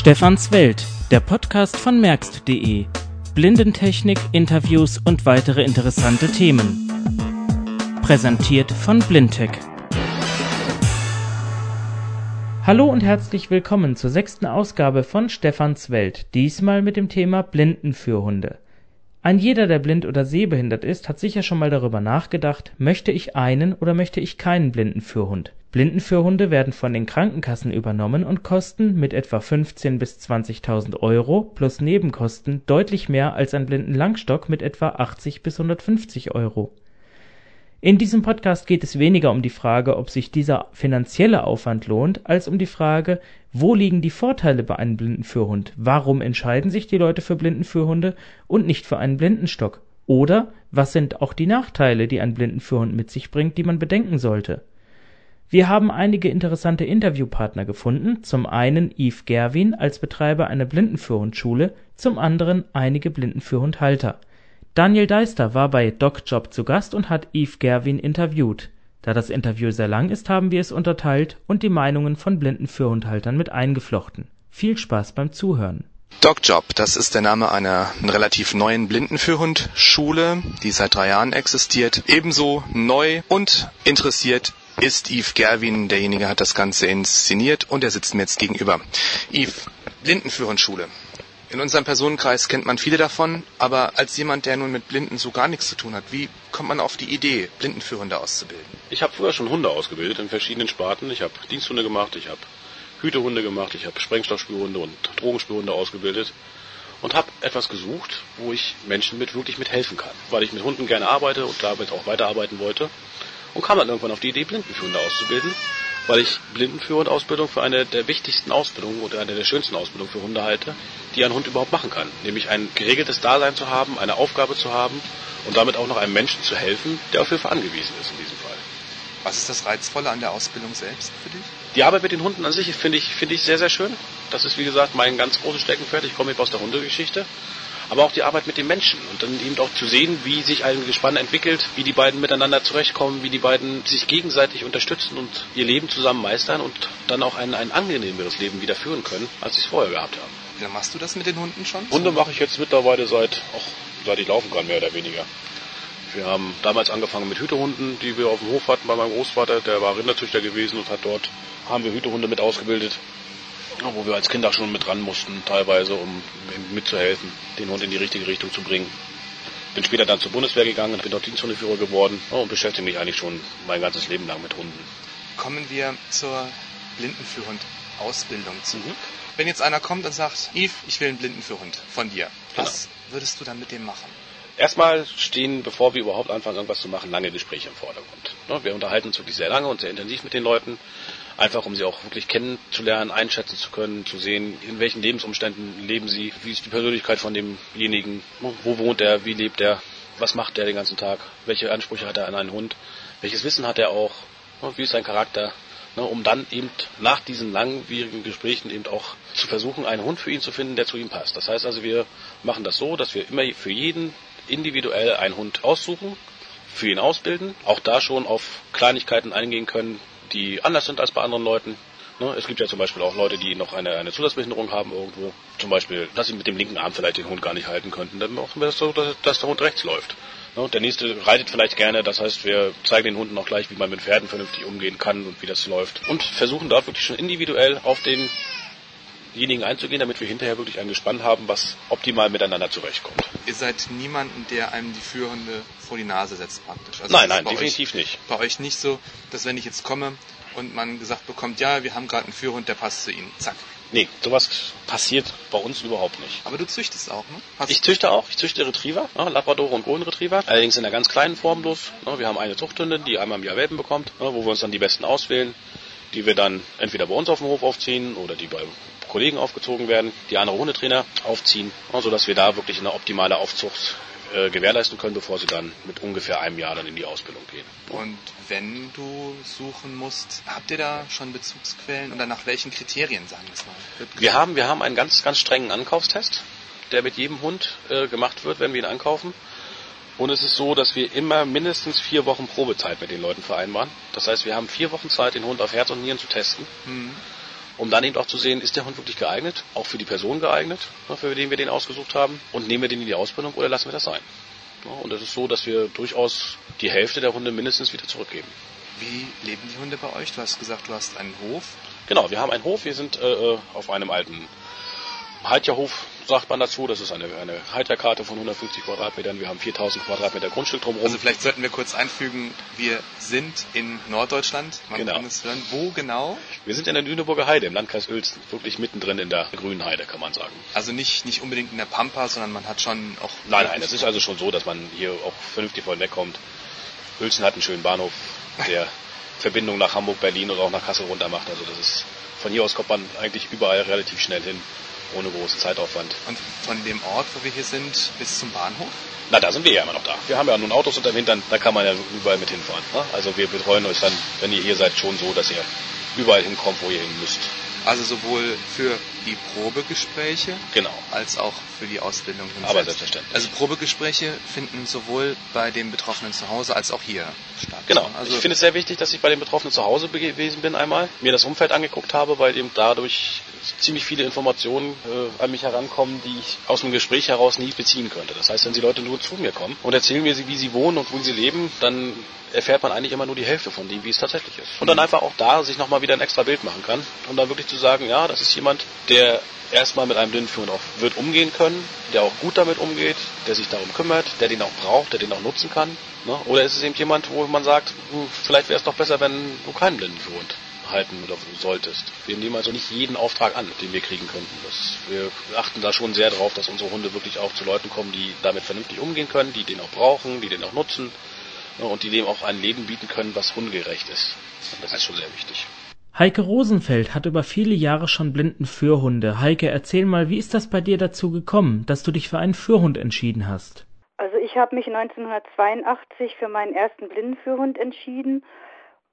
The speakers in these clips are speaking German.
Stefans Welt, der Podcast von merkst.de. Blindentechnik, Interviews und weitere interessante Themen. Präsentiert von Blindtech. Hallo und herzlich willkommen zur sechsten Ausgabe von Stefans Welt, diesmal mit dem Thema Blindenführhunde. Ein jeder, der blind oder sehbehindert ist, hat sicher schon mal darüber nachgedacht, möchte ich einen oder möchte ich keinen Blindenführhund? Blindenführhunde werden von den Krankenkassen übernommen und kosten mit etwa 15.000 bis 20.000 Euro plus Nebenkosten deutlich mehr als ein Blindenlangstock mit etwa 80 bis 150 Euro in diesem Podcast geht es weniger um die Frage, ob sich dieser finanzielle Aufwand lohnt, als um die Frage, wo liegen die Vorteile bei einem Blindenführhund? Warum entscheiden sich die Leute für Blindenführhunde und nicht für einen Blindenstock? Oder was sind auch die Nachteile, die ein Blindenführhund mit sich bringt, die man bedenken sollte? Wir haben einige interessante Interviewpartner gefunden, zum einen Yves Gerwin als Betreiber einer Blindenführhundschule, zum anderen einige Blindenführhundhalter Daniel Deister war bei DocJob zu Gast und hat Yves Gerwin interviewt. Da das Interview sehr lang ist, haben wir es unterteilt und die Meinungen von blinden Führhundhaltern mit eingeflochten. Viel Spaß beim Zuhören. DocJob, das ist der Name einer relativ neuen Blindenführhundschule, die seit drei Jahren existiert. Ebenso neu und interessiert ist Yves Gerwin, derjenige hat das Ganze inszeniert und er sitzt mir jetzt gegenüber. Yves, Blindenführhundschule. In unserem Personenkreis kennt man viele davon, aber als jemand, der nun mit Blinden so gar nichts zu tun hat, wie kommt man auf die Idee, Blindenführhunde auszubilden? Ich habe früher schon Hunde ausgebildet in verschiedenen Sparten. Ich habe Diensthunde gemacht, ich habe Hütehunde gemacht, ich habe Sprengstoffspürhunde und Drogenspürhunde ausgebildet und habe etwas gesucht, wo ich Menschen mit wirklich mit helfen kann, weil ich mit Hunden gerne arbeite und damit auch weiterarbeiten wollte und kam dann irgendwann auf die Idee, Blindenführhunde auszubilden weil ich Blindenführhundausbildung für eine der wichtigsten Ausbildungen oder eine der schönsten Ausbildungen für Hunde halte, die ein Hund überhaupt machen kann. Nämlich ein geregeltes Dasein zu haben, eine Aufgabe zu haben und damit auch noch einem Menschen zu helfen, der auf Hilfe angewiesen ist in diesem Fall. Was ist das Reizvolle an der Ausbildung selbst für dich? Die Arbeit mit den Hunden an sich finde ich, finde ich sehr, sehr schön. Das ist, wie gesagt, mein ganz großes Steckenpferd. Ich komme eben aus der Hundegeschichte aber auch die Arbeit mit den Menschen und dann eben auch zu sehen, wie sich ein Gespann entwickelt, wie die beiden miteinander zurechtkommen, wie die beiden sich gegenseitig unterstützen und ihr Leben zusammen meistern und dann auch ein, ein angenehmeres Leben wieder führen können, als sie es vorher gehabt haben. Wie lange machst du das mit den Hunden schon? Hunde mache ich jetzt mittlerweile seit, auch seit ich laufen kann, mehr oder weniger. Wir haben damals angefangen mit Hütehunden, die wir auf dem Hof hatten bei meinem Großvater. Der war Rinderzüchter gewesen und hat dort, haben wir Hütehunde mit ausgebildet wo wir als Kinder schon mit ran mussten, teilweise, um mitzuhelfen, den Hund in die richtige Richtung zu bringen. Bin später dann zur Bundeswehr gegangen und bin dort Diensthundeführer geworden und beschäftige mich eigentlich schon mein ganzes Leben lang mit Hunden. Kommen wir zur Blindenführhund-Ausbildung zurück. Mhm. Wenn jetzt einer kommt und sagt, Yves, ich will einen Blindenführhund von dir, genau. was würdest du dann mit dem machen? Erstmal stehen, bevor wir überhaupt anfangen, irgendwas zu machen, lange Gespräche im Vordergrund. Ne, wir unterhalten uns wirklich sehr lange und sehr intensiv mit den Leuten einfach um sie auch wirklich kennenzulernen, einschätzen zu können, zu sehen, in welchen Lebensumständen leben sie, wie ist die Persönlichkeit von demjenigen, wo wohnt er, wie lebt er, was macht er den ganzen Tag, welche Ansprüche hat er an einen Hund, welches Wissen hat er auch, wie ist sein Charakter, ne, um dann eben nach diesen langwierigen Gesprächen eben auch zu versuchen, einen Hund für ihn zu finden, der zu ihm passt. Das heißt also, wir machen das so, dass wir immer für jeden individuell einen Hund aussuchen, für ihn ausbilden, auch da schon auf Kleinigkeiten eingehen können, die anders sind als bei anderen Leuten. Ne? Es gibt ja zum Beispiel auch Leute, die noch eine, eine Zusatzbehinderung haben irgendwo. Zum Beispiel, dass sie mit dem linken Arm vielleicht den Hund gar nicht halten könnten. Dann machen wir das so, dass, dass der Hund rechts läuft. Ne? Der nächste reitet vielleicht gerne, das heißt, wir zeigen den Hunden auch gleich, wie man mit Pferden vernünftig umgehen kann und wie das läuft. Und versuchen dort wirklich schon individuell auf den denjenigen einzugehen, damit wir hinterher wirklich ein Gespann haben, was optimal miteinander zurechtkommt. Ihr seid niemanden, der einem die Führhunde vor die Nase setzt praktisch. Also nein, nein, definitiv euch, nicht. Bei euch nicht so, dass wenn ich jetzt komme und man gesagt bekommt, ja, wir haben gerade einen Führhund, der passt zu Ihnen. Zack. Nee, sowas passiert bei uns überhaupt nicht. Aber du züchtest auch, ne? Hast ich züchte auch. Ich züchte Retriever, ne, Labrador und Golden Retriever. Allerdings in einer ganz kleinen Form bloß. Ne, wir haben eine Zuchthündin, die einmal im Jahr Welpen bekommt, ne, wo wir uns dann die besten auswählen, die wir dann entweder bei uns auf dem Hof aufziehen oder die bei Kollegen aufgezogen werden, die andere Hundetrainer aufziehen, sodass wir da wirklich eine optimale Aufzucht äh, gewährleisten können, bevor sie dann mit ungefähr einem Jahr dann in die Ausbildung gehen. Und wenn du suchen musst, habt ihr da schon Bezugsquellen oder nach welchen Kriterien, sagen wir es mal? Wir haben, wir haben einen ganz, ganz strengen Ankaufstest, der mit jedem Hund äh, gemacht wird, wenn wir ihn ankaufen. Und es ist so, dass wir immer mindestens vier Wochen Probezeit mit den Leuten vereinbaren. Das heißt, wir haben vier Wochen Zeit, den Hund auf Herz und Nieren zu testen. Mhm um dann eben auch zu sehen, ist der Hund wirklich geeignet, auch für die Person geeignet, ne, für den wir den ausgesucht haben, und nehmen wir den in die Ausbildung oder lassen wir das sein. Und es ist so, dass wir durchaus die Hälfte der Hunde mindestens wieder zurückgeben. Wie leben die Hunde bei euch? Du hast gesagt, du hast einen Hof. Genau, wir haben einen Hof. Wir sind äh, äh auf einem alten Haltjahrhof, sagt man dazu. Das ist eine, eine Halterkarte von 150 Quadratmetern. Wir haben 4000 Quadratmeter Grundstück drumherum. Also vielleicht sollten wir kurz einfügen, wir sind in Norddeutschland. Man genau. kann es hören. Wo genau? Wir sind in der Lüneburger Heide im Landkreis Uelzen. Wirklich mittendrin in der grünen Heide, kann man sagen. Also nicht, nicht unbedingt in der Pampa, sondern man hat schon auch... Nein, nein, es ist also schon so, dass man hier auch vernünftig von wegkommt. Uelzen hat einen schönen Bahnhof, der Verbindung nach Hamburg, Berlin oder auch nach Kassel runter macht. Also das ist, von hier aus kommt man eigentlich überall relativ schnell hin ohne großen Zeitaufwand. Und von dem Ort, wo wir hier sind, bis zum Bahnhof? Na, da sind wir ja immer noch da. Wir haben ja nun Autos unter dem Hintern, da kann man ja überall mit hinfahren. Ne? Also wir betreuen euch dann, wenn ihr hier seid, schon so, dass ihr überall hinkommt, wo ihr hin müsst. Also sowohl für die Probegespräche genau. als auch für die Ausbildung. Aber selbstverständlich. Also Probegespräche finden sowohl bei den Betroffenen zu Hause als auch hier statt. Genau. Also ich finde es sehr wichtig, dass ich bei den Betroffenen zu Hause gewesen bin einmal, mir das Umfeld angeguckt habe, weil eben dadurch ziemlich viele Informationen äh, an mich herankommen, die ich aus einem Gespräch heraus nie beziehen könnte. Das heißt, wenn die Leute nur zu mir kommen und erzählen mir, wie sie wohnen und wo sie leben, dann erfährt man eigentlich immer nur die Hälfte von dem, wie es tatsächlich ist. Und dann einfach auch da sich nochmal wieder ein extra Bild machen kann, um dann wirklich zu sagen, ja, das ist jemand, der erstmal mit einem Blindenführer auch wird umgehen können, der auch gut damit umgeht, der sich darum kümmert, der den auch braucht, der den auch nutzen kann. Ne? Oder ist es eben jemand, wo man sagt, hm, vielleicht wäre es doch besser, wenn du keinen Blindenführer halten oder solltest. Wir nehmen also nicht jeden Auftrag an, den wir kriegen könnten. Das, wir achten da schon sehr darauf, dass unsere Hunde wirklich auch zu Leuten kommen, die damit vernünftig umgehen können, die den auch brauchen, die den auch nutzen und die dem auch ein Leben bieten können, was hundgerecht ist. Und das ist schon sehr wichtig. Heike Rosenfeld hat über viele Jahre schon Blindenführhunde. Heike, erzähl mal, wie ist das bei dir dazu gekommen, dass du dich für einen Führhund entschieden hast? Also ich habe mich 1982 für meinen ersten Blindenführhund entschieden,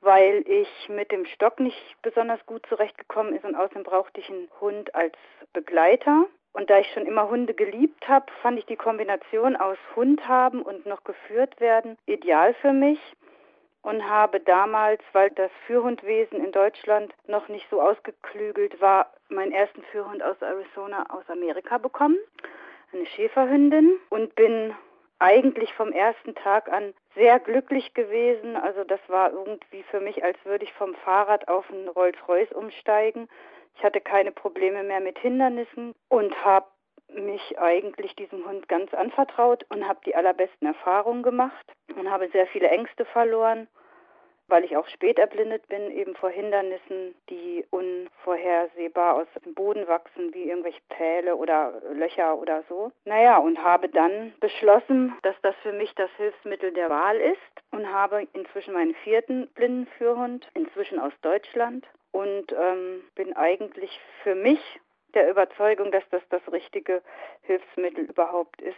weil ich mit dem Stock nicht besonders gut zurechtgekommen ist und außerdem brauchte ich einen Hund als Begleiter. Und da ich schon immer Hunde geliebt habe, fand ich die Kombination aus Hund haben und noch geführt werden ideal für mich und habe damals, weil das Führhundwesen in Deutschland noch nicht so ausgeklügelt war, meinen ersten Führhund aus Arizona aus Amerika bekommen, eine Schäferhündin und bin eigentlich vom ersten Tag an sehr glücklich gewesen. Also das war irgendwie für mich, als würde ich vom Fahrrad auf einen Rolls-Royce umsteigen. Ich hatte keine Probleme mehr mit Hindernissen und habe mich eigentlich diesem Hund ganz anvertraut und habe die allerbesten Erfahrungen gemacht und habe sehr viele Ängste verloren, weil ich auch spät erblindet bin, eben vor Hindernissen, die unvorhersehbar aus dem Boden wachsen, wie irgendwelche Pfähle oder Löcher oder so. Naja, und habe dann beschlossen, dass das für mich das Hilfsmittel der Wahl ist und habe inzwischen meinen vierten Blindenführhund, inzwischen aus Deutschland und ähm, bin eigentlich für mich der Überzeugung, dass das das richtige Hilfsmittel überhaupt ist.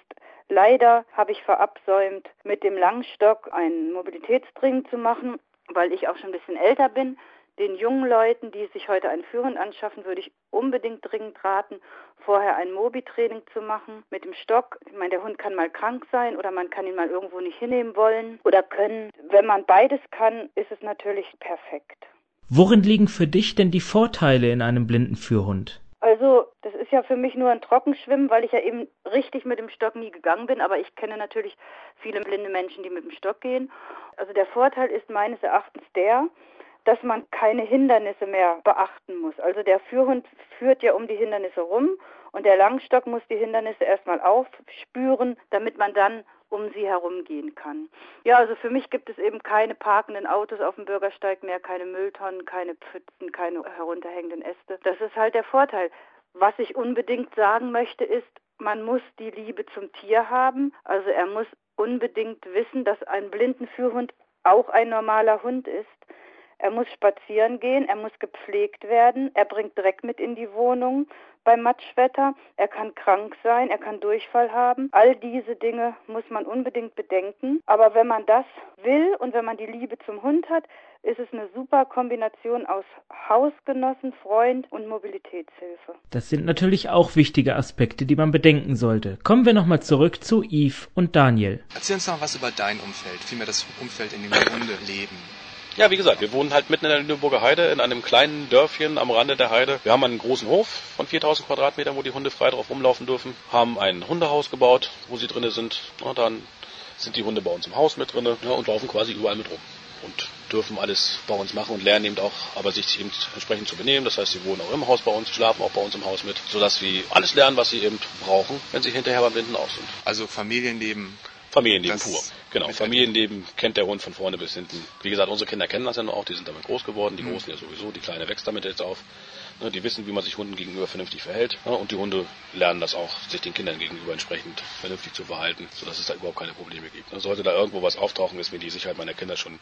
Leider habe ich verabsäumt, mit dem Langstock einen Mobilitätstraining zu machen, weil ich auch schon ein bisschen älter bin. Den jungen Leuten, die sich heute einen Führhund anschaffen, würde ich unbedingt dringend raten, vorher ein Mobi-Training zu machen mit dem Stock. Ich meine, der Hund kann mal krank sein oder man kann ihn mal irgendwo nicht hinnehmen wollen oder können. Wenn man beides kann, ist es natürlich perfekt. Worin liegen für dich denn die Vorteile in einem blinden Führhund? Also, das ist ja für mich nur ein Trockenschwimmen, weil ich ja eben richtig mit dem Stock nie gegangen bin, aber ich kenne natürlich viele blinde Menschen, die mit dem Stock gehen. Also der Vorteil ist meines Erachtens der, dass man keine Hindernisse mehr beachten muss. Also der Führhund führt ja um die Hindernisse rum und der Langstock muss die Hindernisse erstmal aufspüren, damit man dann um sie herumgehen kann. Ja, also für mich gibt es eben keine parkenden Autos auf dem Bürgersteig mehr, keine Mülltonnen, keine Pfützen, keine herunterhängenden Äste. Das ist halt der Vorteil. Was ich unbedingt sagen möchte, ist, man muss die Liebe zum Tier haben. Also er muss unbedingt wissen, dass ein Blindenführhund auch ein normaler Hund ist. Er muss spazieren gehen, er muss gepflegt werden, er bringt Dreck mit in die Wohnung beim Matschwetter, er kann krank sein, er kann Durchfall haben. All diese Dinge muss man unbedingt bedenken. Aber wenn man das will und wenn man die Liebe zum Hund hat, ist es eine super Kombination aus Hausgenossen, Freund und Mobilitätshilfe. Das sind natürlich auch wichtige Aspekte, die man bedenken sollte. Kommen wir nochmal zurück zu Yves und Daniel. Erzähl uns noch was über dein Umfeld, vielmehr das Umfeld, in dem die Hunde leben. Ja, wie gesagt, wir wohnen halt mitten in der Lüneburger Heide, in einem kleinen Dörfchen am Rande der Heide. Wir haben einen großen Hof von 4000 Quadratmetern, wo die Hunde frei drauf rumlaufen dürfen. Haben ein Hundehaus gebaut, wo sie drinnen sind. Und dann sind die Hunde bei uns im Haus mit drinne ja, und laufen quasi überall mit rum. Und dürfen alles bei uns machen und lernen eben auch, aber sich eben entsprechend zu benehmen. Das heißt, sie wohnen auch im Haus bei uns, schlafen auch bei uns im Haus mit, sodass sie alles lernen, was sie eben brauchen, wenn sie hinterher beim Blinden aus sind. Also Familienleben. Familienleben pur. Genau, Familienleben kennt der Hund von vorne bis hinten. Wie gesagt, unsere Kinder kennen das ja noch auch, die sind damit groß geworden, die Großen ja sowieso, die Kleine wächst damit jetzt auf. Ne, Die wissen, wie man sich Hunden gegenüber vernünftig verhält. Ja, Und die Hunde lernen das auch, sich den Kindern gegenüber entsprechend vernünftig zu verhalten, sodass es da überhaupt keine Probleme gibt. Ne, Sollte da irgendwo was auftauchen, ist mir die Sicherheit meiner Kinder schon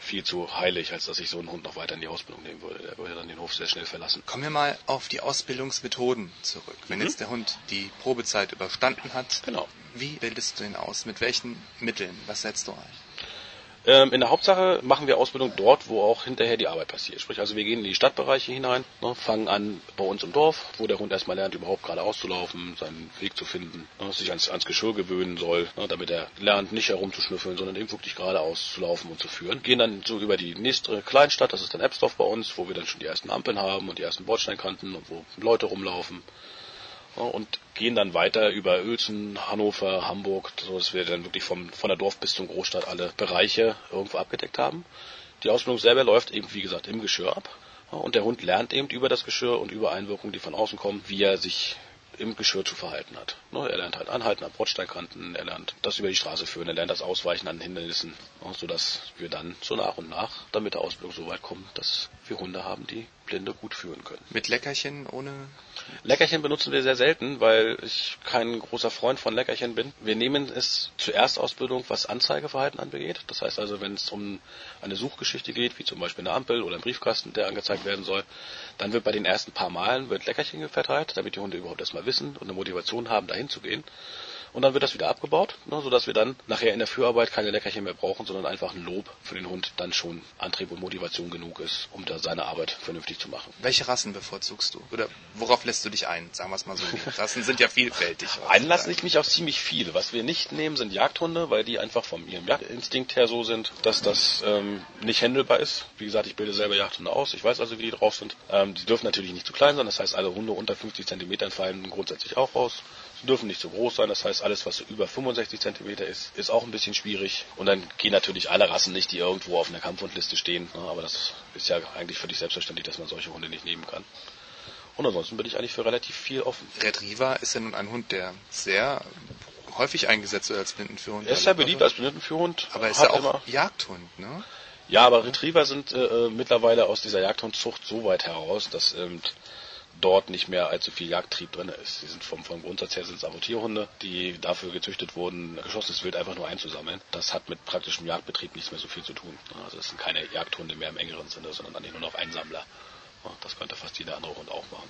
viel zu heilig, als dass ich so einen Hund noch weiter in die Ausbildung nehmen würde. Der würde dann den Hof sehr schnell verlassen. Kommen wir mal auf die Ausbildungsmethoden zurück. Wenn Mhm. jetzt der Hund die Probezeit überstanden hat, Genau. wie bildest du ihn aus? Mit welchen Mitteln? Was setzt du ein? Ähm, in der Hauptsache machen wir Ausbildung dort, wo auch hinterher die Arbeit passiert. Sprich, also wir gehen in die Stadtbereiche hinein, ne, fangen an bei uns im Dorf, wo der Hund erstmal lernt, überhaupt geradeaus zu laufen, seinen Weg zu finden, ne, sich ans, ans Geschirr gewöhnen soll, ne, damit er lernt, nicht herumzuschnüffeln, sondern eben wirklich geradeaus zu laufen und zu führen. Gehen dann so über die nächste Kleinstadt, das ist dann Ebsdorf bei uns, wo wir dann schon die ersten Ampeln haben und die ersten Bordsteinkanten und wo Leute rumlaufen. Und gehen dann weiter über Uelzen, Hannover, Hamburg, so dass wir dann wirklich vom, von der Dorf bis zum Großstadt alle Bereiche irgendwo abgedeckt haben. Die Ausbildung selber läuft eben, wie gesagt, im Geschirr ab. Und der Hund lernt eben über das Geschirr und über Einwirkungen, die von außen kommen, wie er sich im Geschirr zu verhalten hat. Ne, Er lernt halt anhalten an Bordsteinkanten, er lernt das über die Straße führen, er lernt das Ausweichen an Hindernissen, ja, sodass wir dann so nach und nach dann mit der Ausbildung so weit kommen, dass wir Hunde haben, die Blinde gut führen können. Mit Leckerchen, ohne Leckerchen benutzen wir sehr selten, weil ich kein großer Freund von Leckerchen bin. Wir nehmen es zur Erstausbildung, was Anzeigeverhalten angeht. Das heißt also, wenn es um eine Suchgeschichte geht, wie zum Beispiel eine Ampel oder ein Briefkasten, der angezeigt werden soll, dann wird bei den ersten paar Malen wird Leckerchen verteilt, damit die Hunde überhaupt erstmal wissen und eine Motivation haben, dahin zu gehen. Und dann wird das wieder abgebaut, ne, sodass wir dann nachher in der Führarbeit keine Leckerchen mehr brauchen, sondern einfach ein Lob für den Hund dann schon Antrieb und Motivation genug ist, um da seine Arbeit vernünftig zu machen. welche Rassen bevorzugst du? Oder worauf lässt du dich ein? Sagen wir es mal so. Rassen sind ja vielfältig. Einlasse ich mich auf ziemlich viele. Was wir nicht nehmen, sind Jagdhunde, weil die einfach von ihrem Jagdinstinkt her so sind, dass das ähm, nicht händelbar ist. Wie gesagt, ich bilde selber Jagdhunde aus. Ich weiß also, wie die drauf sind. Ähm, die dürfen natürlich nicht zu klein sein. Das heißt, alle Hunde unter 50 Zentimetern fallen grundsätzlich auch raus. Sie dürfen nicht zu groß sein. Das heißt, alles, was so über 65 Zentimeter ist, ist auch ein bisschen schwierig. Und dann gehen natürlich alle Rassen nicht, die irgendwo auf einer Kampfhundliste stehen. Ja, aber das ist ja eigentlich völlig selbstverständlich, dass man solche Hunde nicht nehmen kann. Und ansonsten bin ich eigentlich für relativ viel offen. Retriever ist ja nun ein Hund, der sehr häufig eingesetzt wird als Blindenführhund. Er ist sehr beliebt als Blindenführhund. Aber er ist ja auch immer- Jagdhund, ne? Ja, aber Retriever sind äh, äh, mittlerweile aus dieser Jagdhundzucht so weit heraus, dass ähm, dort nicht mehr allzu viel Jagdtrieb drin ist. Sie sind vom, vom Grundsatz her sind es Abortierhunde, die dafür gezüchtet wurden, geschossenes Wild einfach nur einzusammeln. Das hat mit praktischem Jagdbetrieb nichts mehr so viel zu tun. Also es sind keine Jagdhunde mehr im engeren Sinne, sondern eigentlich nur noch Einsammler. Das könnte fast jeder andere Hund auch machen.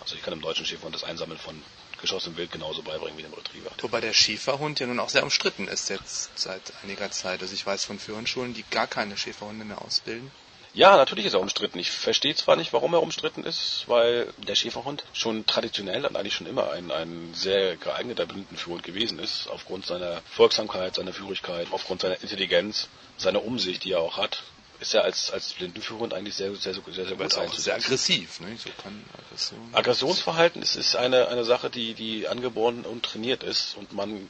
Also ich kann im deutschen Schäferhund das Einsammeln von geschossenem Wild genauso beibringen wie dem Retriever. Wobei der Schäferhund ja nun auch sehr umstritten ist jetzt seit einiger Zeit. Also ich weiß von Führenschulen, die gar keine Schäferhunde mehr ausbilden. Ja, natürlich ist er umstritten. Ich verstehe zwar nicht, warum er umstritten ist, weil der Schäferhund schon traditionell und eigentlich schon immer ein, ein sehr geeigneter Blindenführhund gewesen ist, aufgrund seiner Folgsamkeit, seiner Führigkeit, aufgrund seiner Intelligenz, seiner Umsicht, die er auch hat. Ist er als, als Blindenführhund eigentlich sehr, sehr, sehr, sehr, sehr gut auch sehr aggressiv, ne? So kann Aggression. Aggressionsverhalten ist, ist eine, eine Sache, die, die angeboren und trainiert ist und man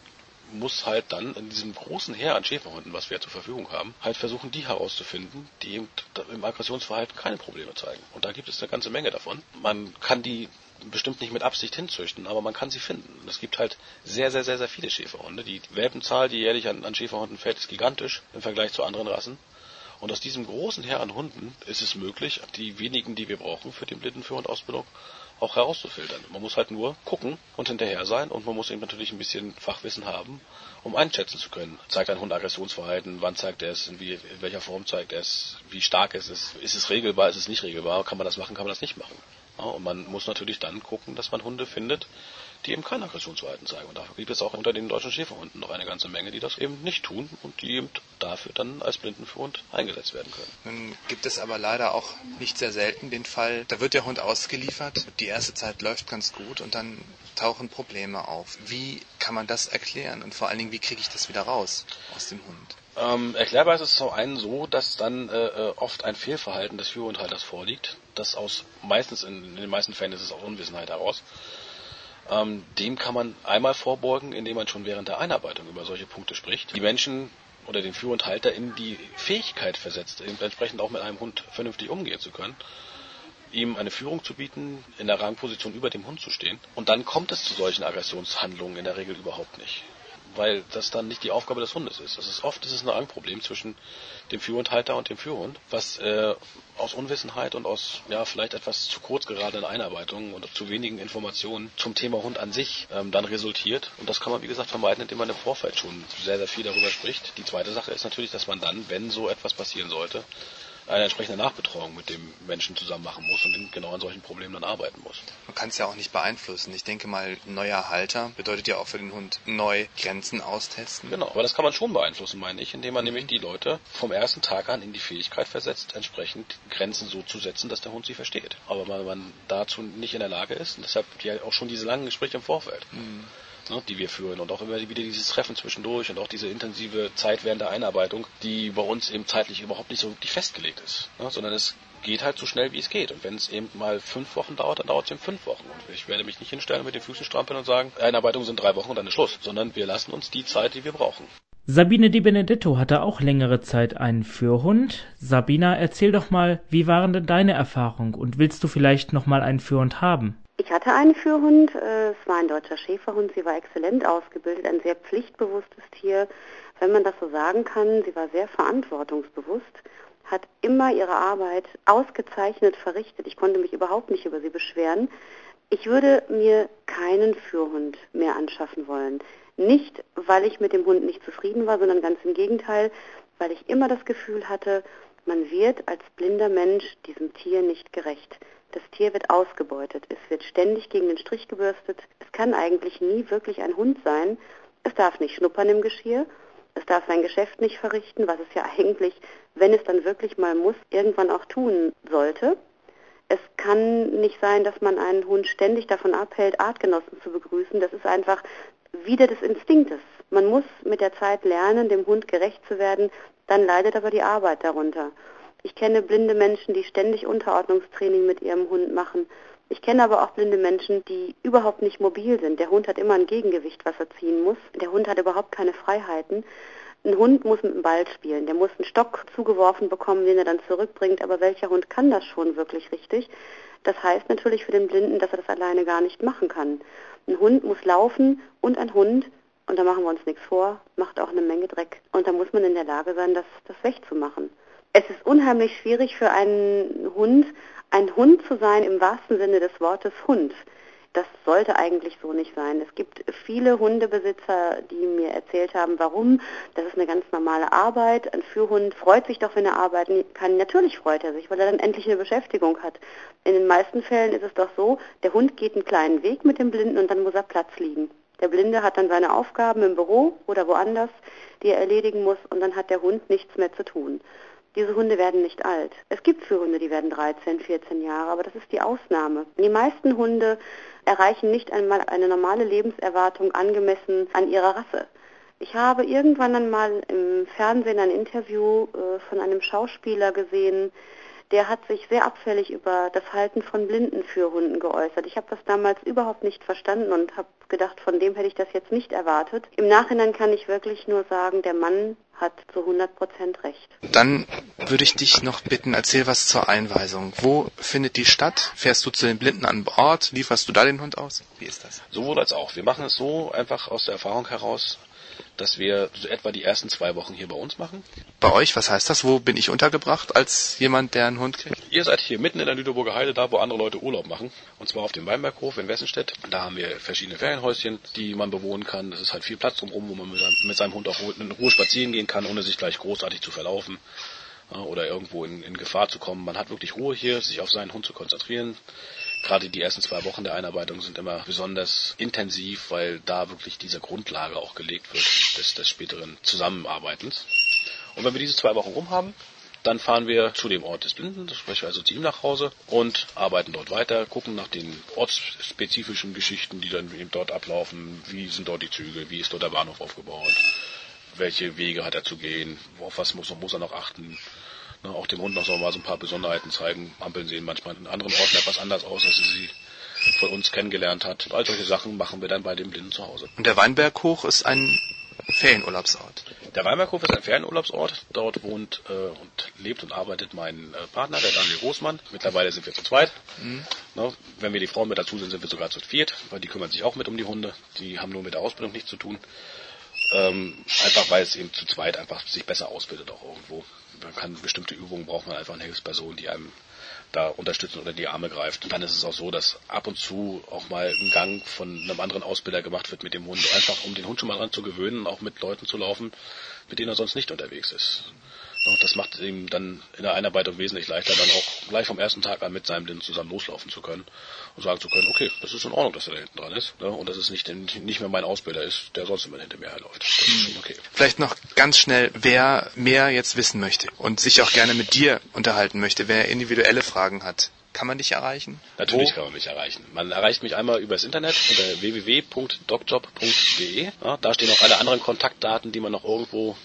muss halt dann in diesem großen Heer an Schäferhunden, was wir zur Verfügung haben, halt versuchen, die herauszufinden, die im Aggressionsverhalten keine Probleme zeigen. Und da gibt es eine ganze Menge davon. Man kann die bestimmt nicht mit Absicht hinzüchten, aber man kann sie finden. Es gibt halt sehr, sehr, sehr, sehr viele Schäferhunde. Die Welpenzahl, die jährlich an, an Schäferhunden fällt, ist gigantisch im Vergleich zu anderen Rassen. Und aus diesem großen Heer an Hunden ist es möglich, die wenigen, die wir brauchen für die Blindenführundausbildung, auch herauszufiltern. Man muss halt nur gucken und hinterher sein und man muss eben natürlich ein bisschen Fachwissen haben, um einschätzen zu können. Zeigt ein Hund Aggressionsverhalten? Wann zeigt er es? In, wie, in welcher Form zeigt er es? Wie stark ist es? Ist es regelbar? Ist es nicht regelbar? Kann man das machen? Kann man das nicht machen? Und man muss natürlich dann gucken, dass man Hunde findet, die eben kein Aggressionsverhalten zeigen. Und dafür gibt es auch unter den deutschen Schäferhunden noch eine ganze Menge, die das eben nicht tun und die eben dafür dann als Blindenführhund eingesetzt werden können. Nun gibt es aber leider auch nicht sehr selten den Fall, da wird der Hund ausgeliefert, die erste Zeit läuft ganz gut und dann tauchen Probleme auf. Wie kann man das erklären und vor allen Dingen, wie kriege ich das wieder raus aus dem Hund? Ähm, erklärbar ist es zum einen so, dass dann äh, äh, oft ein Fehlverhalten des Führerhalters vorliegt. Das aus meistens in, in, den meisten Fällen ist es aus Unwissenheit heraus. Ähm, dem kann man einmal vorbeugen, indem man schon während der Einarbeitung über solche Punkte spricht. Die Menschen oder den Führerhalter in die Fähigkeit versetzt, entsprechend auch mit einem Hund vernünftig umgehen zu können ihm eine Führung zu bieten, in der Rangposition über dem Hund zu stehen. Und dann kommt es zu solchen Aggressionshandlungen in der Regel überhaupt nicht weil das dann nicht die Aufgabe des Hundes ist. Das ist oft ist es ein Rangproblem zwischen dem Führhundhalter und dem Führhund, was äh, aus Unwissenheit und aus ja vielleicht etwas zu kurz geradenen Einarbeitungen und zu wenigen Informationen zum Thema Hund an sich ähm, dann resultiert. Und das kann man wie gesagt vermeiden, indem man im Vorfeld schon sehr sehr viel darüber spricht. Die zweite Sache ist natürlich, dass man dann, wenn so etwas passieren sollte, eine entsprechende Nachbetreuung mit dem Menschen zusammen machen muss und genau an solchen Problemen dann arbeiten muss. Man kann es ja auch nicht beeinflussen. Ich denke mal, neuer Halter bedeutet ja auch für den Hund neu Grenzen austesten. Genau, aber das kann man schon beeinflussen, meine ich, indem man nämlich die Leute vom ersten Tag an in die Fähigkeit versetzt, entsprechend Grenzen so zu setzen, dass der Hund sie versteht. Aber wenn man dazu nicht in der Lage ist, und deshalb ja auch schon diese langen Gespräche im Vorfeld. Mhm ne, die wir führen und auch immer wieder dieses Treffen zwischendurch und auch diese intensive Zeit während der Einarbeitung, die bei uns eben zeitlich überhaupt nicht so wirklich festgelegt ist, ne, sondern es geht halt so schnell, wie es geht. Und wenn es eben mal fünf Wochen dauert, dann dauert es eben fünf Wochen. Und ich werde mich nicht hinstellen und mit den Füßen strampeln und sagen, Einarbeitung sind drei Wochen und dann ist Schluss, sondern wir lassen uns die Zeit, die wir brauchen. Sabine Di Benedetto hatte auch längere Zeit einen Führhund. Sabina, erzähl doch mal, wie waren denn deine Erfahrungen und willst du vielleicht noch mal einen Führhund haben? Ich hatte einen Führhund, äh, es war ein deutscher Schäferhund, sie war exzellent ausgebildet, ein sehr pflichtbewusstes Tier, wenn man das so sagen kann. Sie war sehr verantwortungsbewusst, hat immer ihre Arbeit ausgezeichnet verrichtet. Ich konnte mich überhaupt nicht über sie beschweren. Ich würde mir keinen Führhund mehr anschaffen wollen. Nicht, weil ich mit dem Hund nicht zufrieden war, sondern ganz im Gegenteil, weil ich immer das Gefühl hatte, man wird als blinder Mensch diesem Tier nicht gerecht. Das Tier wird ausgebeutet. Es wird ständig gegen den Strich gebürstet. Es kann eigentlich nie wirklich ein Hund sein. Es darf nicht schnuppern im Geschirr. Es darf sein Geschäft nicht verrichten, was es ja eigentlich, wenn es dann wirklich mal muss, irgendwann auch tun sollte. Es kann nicht sein, dass man einen Hund ständig davon abhält, Artgenossen zu begrüßen. Das ist einfach wieder des Instinktes. Man muss mit der Zeit lernen, dem Hund gerecht zu werden. Dann leidet aber die Arbeit darunter. Ich kenne blinde Menschen, die ständig Unterordnungstraining mit ihrem Hund machen. Ich kenne aber auch blinde Menschen, die überhaupt nicht mobil sind. Der Hund hat immer ein Gegengewicht, was er ziehen muss. Der Hund hat überhaupt keine Freiheiten. Ein Hund muss mit dem Ball spielen. Der muss einen Stock zugeworfen bekommen, den er dann zurückbringt. Aber welcher Hund kann das schon wirklich richtig? Das heißt natürlich für den Blinden, dass er das alleine gar nicht machen kann. Ein Hund muss laufen und ein Hund, und da machen wir uns nichts vor, macht auch eine Menge Dreck. Und da muss man in der Lage sein, das, das wegzumachen. Es ist unheimlich schwierig für einen Hund, ein Hund zu sein im wahrsten Sinne des Wortes Hund. Das sollte eigentlich so nicht sein. Es gibt viele Hundebesitzer, die mir erzählt haben, warum. Das ist eine ganz normale Arbeit. Ein Führhund freut sich doch, wenn er arbeiten kann. Natürlich freut er sich, weil er dann endlich eine Beschäftigung hat. In den meisten Fällen ist es doch so, der Hund geht einen kleinen Weg mit dem Blinden und dann muss er Platz liegen. Der Blinde hat dann seine Aufgaben im Büro oder woanders, die er erledigen muss und dann hat der Hund nichts mehr zu tun. Diese Hunde werden nicht alt. Es gibt Führhunde, die werden 13, 14 Jahre, aber das ist die Ausnahme. Die meisten Hunde erreichen nicht einmal eine normale Lebenserwartung angemessen an ihrer Rasse. Ich habe irgendwann einmal im Fernsehen ein Interview äh, von einem Schauspieler gesehen, der hat sich sehr abfällig über das Halten von Blindenführhunden geäußert. Ich habe das damals überhaupt nicht verstanden und habe gedacht, von dem hätte ich das jetzt nicht erwartet. Im Nachhinein kann ich wirklich nur sagen, der Mann hat zu 100 Prozent recht. Dann würde ich dich noch bitten, erzähl was zur Einweisung. Wo findet die statt? Fährst du zu den Blinden an Bord? Lieferst du da den Hund aus? Wie ist das? Sowohl als auch. Wir machen es so einfach aus der Erfahrung heraus, dass wir so etwa die ersten zwei Wochen hier bei uns machen. Bei euch, was heißt das? Wo bin ich untergebracht als jemand, der einen Hund kriegt? Ihr seid hier mitten in der Lüneburger Heide, da wo andere Leute Urlaub machen. Und zwar auf dem Weinberghof in Wessenstedt. Da haben wir verschiedene Ferienhäuschen, die man bewohnen kann. Es ist halt viel Platz drumherum, wo man mit seinem Hund auch in Ruhe spazieren gehen kann, ohne sich gleich großartig zu verlaufen oder irgendwo in, in Gefahr zu kommen. Man hat wirklich Ruhe hier, sich auf seinen Hund zu konzentrieren gerade die ersten zwei Wochen der Einarbeitung sind immer besonders intensiv, weil da wirklich diese Grundlage auch gelegt wird des, des späteren Zusammenarbeitens. Und wenn wir diese zwei Wochen rum haben, dann fahren wir zu dem Ort des Blinden, wir also zu ihm nach Hause und arbeiten dort weiter, gucken nach den ortsspezifischen Geschichten, die dann eben dort ablaufen. Wie sind dort die Züge? Wie ist dort der Bahnhof aufgebaut? welche Wege hat er zu gehen, auf was muss, muss er noch achten. Ne, auch dem Hund noch so mal so ein paar Besonderheiten zeigen. Ampeln sehen manchmal in anderen Orten etwas anders aus, als sie von uns kennengelernt hat. Und all solche Sachen machen wir dann bei dem Blinden zu Hause. Und der Weinberghoch ist ein Ferienurlaubsort. Der Weinberghof ist ein Ferienurlaubsort. Dort wohnt äh, und lebt und arbeitet mein äh, Partner, der Daniel Großmann. Mittlerweile sind wir zu zweit. Mhm. Na, wenn wir die Frauen mit dazu sind, sind wir sogar zu viert, weil die kümmern sich auch mit um die Hunde. Die haben nur mit der Ausbildung nichts zu tun. Ähm, einfach weil es eben zu zweit einfach sich besser ausbildet auch irgendwo. Man kann bestimmte Übungen braucht man einfach eine Hilfsperson, die einem da unterstützen oder die Arme greift. Und dann ist es auch so, dass ab und zu auch mal ein Gang von einem anderen Ausbilder gemacht wird mit dem Hund, einfach um den Hund schon mal dran zu gewöhnen, auch mit Leuten zu laufen, mit denen er sonst nicht unterwegs ist. Das macht es ihm dann in der Einarbeitung wesentlich leichter, dann auch gleich vom ersten Tag an mit seinem Blinden zusammen loslaufen zu können und sagen zu können, okay, das ist in Ordnung, dass er da hinten dran ist ne? und dass es nicht, nicht mehr mein Ausbilder ist, der sonst immer hinter mir herläuft. Das ist schon okay. Vielleicht noch ganz schnell, wer mehr jetzt wissen möchte und sich auch gerne mit dir unterhalten möchte, wer individuelle Fragen hat, kann man dich erreichen? Natürlich Wo? kann man mich erreichen. Man erreicht mich einmal übers Internet unter www.docjob.de. Ja, da stehen auch alle anderen Kontaktdaten, die man noch irgendwo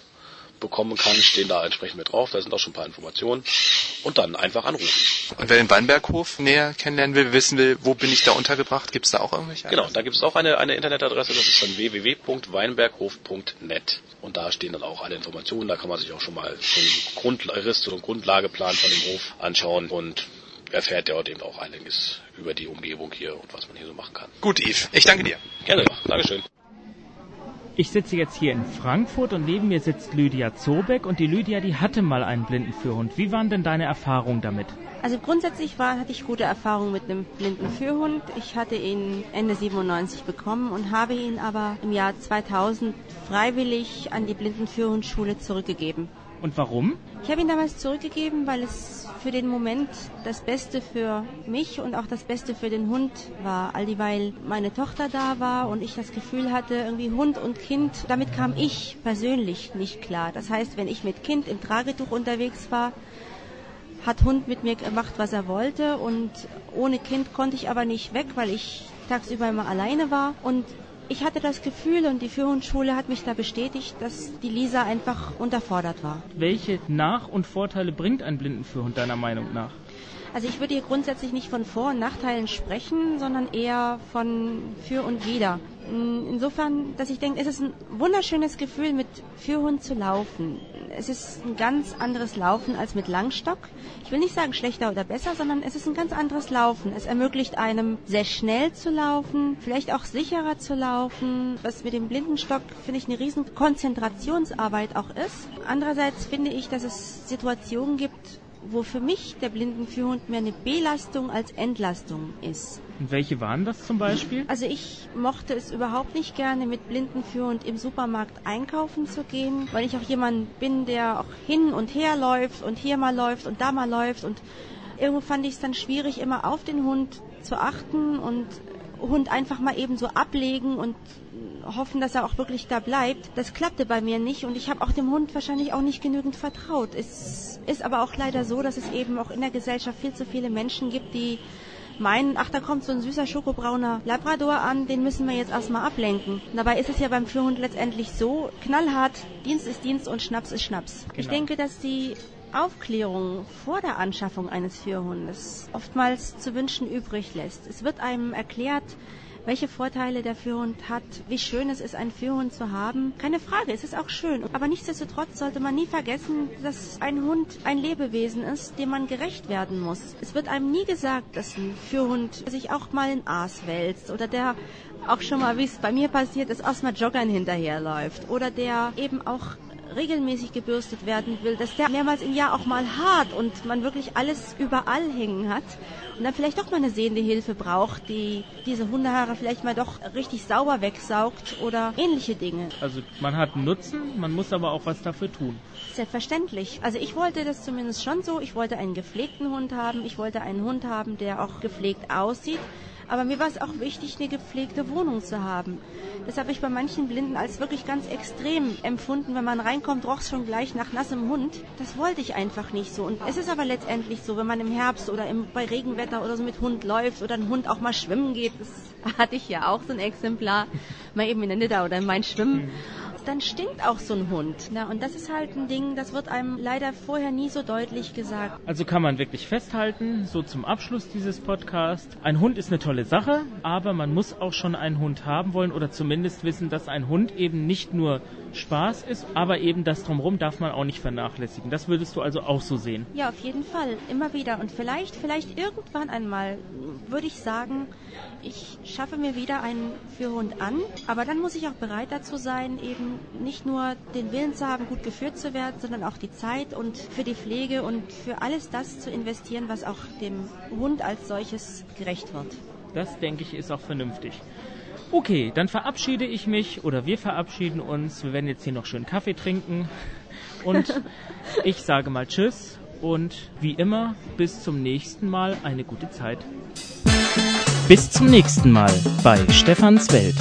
bekommen kann, stehen da entsprechend mit drauf. Da sind auch schon ein paar Informationen. Und dann einfach anrufen. Und wer den Weinberghof näher kennenlernen will, wissen will, wo bin ich da untergebracht, gibt es da auch irgendwelche? Adressen? Genau, da gibt es auch eine, eine Internetadresse, das ist dann www.weinberghof.net. Und da stehen dann auch alle Informationen. Da kann man sich auch schon mal so einen Grundriss oder einen Grundlageplan von dem Hof anschauen und erfährt dort eben auch einiges über die Umgebung hier und was man hier so machen kann. Gut, Yves. Ich danke dir. Gerne. Dankeschön. Ich sitze jetzt hier in Frankfurt und neben mir sitzt Lydia Zobeck und die Lydia, die hatte mal einen Blindenführhund. Wie waren denn deine Erfahrungen damit? Also grundsätzlich war, hatte ich gute Erfahrungen mit einem Blindenführhund. Ich hatte ihn Ende 97 bekommen und habe ihn aber im Jahr 2000 freiwillig an die Blindenführhundschule zurückgegeben. Und warum? Ich habe ihn damals zurückgegeben, weil es für den Moment das Beste für mich und auch das Beste für den Hund war. All dieweil meine Tochter da war und ich das Gefühl hatte, irgendwie Hund und Kind, damit kam ich persönlich nicht klar. Das heißt, wenn ich mit Kind im Tragetuch unterwegs war, hat Hund mit mir gemacht, was er wollte und ohne Kind konnte ich aber nicht weg, weil ich tagsüber immer alleine war und ich hatte das Gefühl und die Führungsschule hat mich da bestätigt, dass die Lisa einfach unterfordert war. Welche Nach- und Vorteile bringt ein Blindenführhund deiner Meinung nach? Also ich würde hier grundsätzlich nicht von Vor- und Nachteilen sprechen, sondern eher von für und wider. Insofern, dass ich denke, es ist ein wunderschönes Gefühl, mit Führhund zu laufen. Es ist ein ganz anderes Laufen als mit Langstock. Ich will nicht sagen schlechter oder besser, sondern es ist ein ganz anderes Laufen. Es ermöglicht einem sehr schnell zu laufen, vielleicht auch sicherer zu laufen, was mit dem Blindenstock, finde ich, eine riesen Konzentrationsarbeit auch ist. Andererseits finde ich, dass es Situationen gibt, wo für mich der Blindenführhund mehr eine Belastung als Entlastung ist. Und welche waren das zum Beispiel? Also ich mochte es überhaupt nicht gerne, mit Blindenführhund im Supermarkt einkaufen zu gehen, weil ich auch jemand bin, der auch hin und her läuft und hier mal läuft und da mal läuft und irgendwo fand ich es dann schwierig, immer auf den Hund zu achten und Hund einfach mal eben so ablegen und hoffen, dass er auch wirklich da bleibt. Das klappte bei mir nicht und ich habe auch dem Hund wahrscheinlich auch nicht genügend vertraut. Es ist aber auch leider so, dass es eben auch in der Gesellschaft viel zu viele Menschen gibt, die meinen, ach, da kommt so ein süßer schokobrauner Labrador an, den müssen wir jetzt erstmal ablenken. Dabei ist es ja beim Führhund letztendlich so, knallhart, Dienst ist Dienst und Schnaps ist Schnaps. Genau. Ich denke, dass die Aufklärung vor der Anschaffung eines Führhundes oftmals zu wünschen übrig lässt. Es wird einem erklärt, welche Vorteile der Führhund hat, wie schön es ist, einen Führhund zu haben. Keine Frage, es ist auch schön. Aber nichtsdestotrotz sollte man nie vergessen, dass ein Hund ein Lebewesen ist, dem man gerecht werden muss. Es wird einem nie gesagt, dass ein Führhund sich auch mal in Aas wälzt oder der auch schon mal, wie es bei mir passiert ist, erstmal Joggern hinterherläuft oder der eben auch regelmäßig gebürstet werden will, dass der mehrmals im Jahr auch mal hart und man wirklich alles überall hängen hat und dann vielleicht doch mal eine sehende Hilfe braucht, die diese Hundehaare vielleicht mal doch richtig sauber wegsaugt oder ähnliche Dinge. Also man hat Nutzen, man muss aber auch was dafür tun. Selbstverständlich. Also ich wollte das zumindest schon so. Ich wollte einen gepflegten Hund haben. Ich wollte einen Hund haben, der auch gepflegt aussieht. Aber mir war es auch wichtig, eine gepflegte Wohnung zu haben. Das habe ich bei manchen Blinden als wirklich ganz extrem empfunden. Wenn man reinkommt, roch es schon gleich nach nassem Hund. Das wollte ich einfach nicht so. Und es ist aber letztendlich so, wenn man im Herbst oder im, bei Regenwetter oder so mit Hund läuft oder ein Hund auch mal schwimmen geht, das hatte ich ja auch so ein Exemplar, mal eben in der Nidda oder in Main schwimmen. Dann stinkt auch so ein Hund. Na, und das ist halt ein Ding, das wird einem leider vorher nie so deutlich gesagt. Also kann man wirklich festhalten, so zum Abschluss dieses Podcasts, ein Hund ist eine tolle Sache, aber man muss auch schon einen Hund haben wollen oder zumindest wissen, dass ein Hund eben nicht nur Spaß ist, aber eben das drumherum darf man auch nicht vernachlässigen. Das würdest du also auch so sehen. Ja, auf jeden Fall. Immer wieder. Und vielleicht, vielleicht irgendwann einmal würde ich sagen, ich schaffe mir wieder einen Führhund an, aber dann muss ich auch bereit dazu sein, eben nicht nur den Willen zu haben, gut geführt zu werden, sondern auch die Zeit und für die Pflege und für alles das zu investieren, was auch dem Hund als solches gerecht wird. Das denke ich ist auch vernünftig. Okay, dann verabschiede ich mich oder wir verabschieden uns. Wir werden jetzt hier noch schön Kaffee trinken und ich sage mal Tschüss und wie immer bis zum nächsten Mal eine gute Zeit. Bis zum nächsten Mal bei Stefans Welt.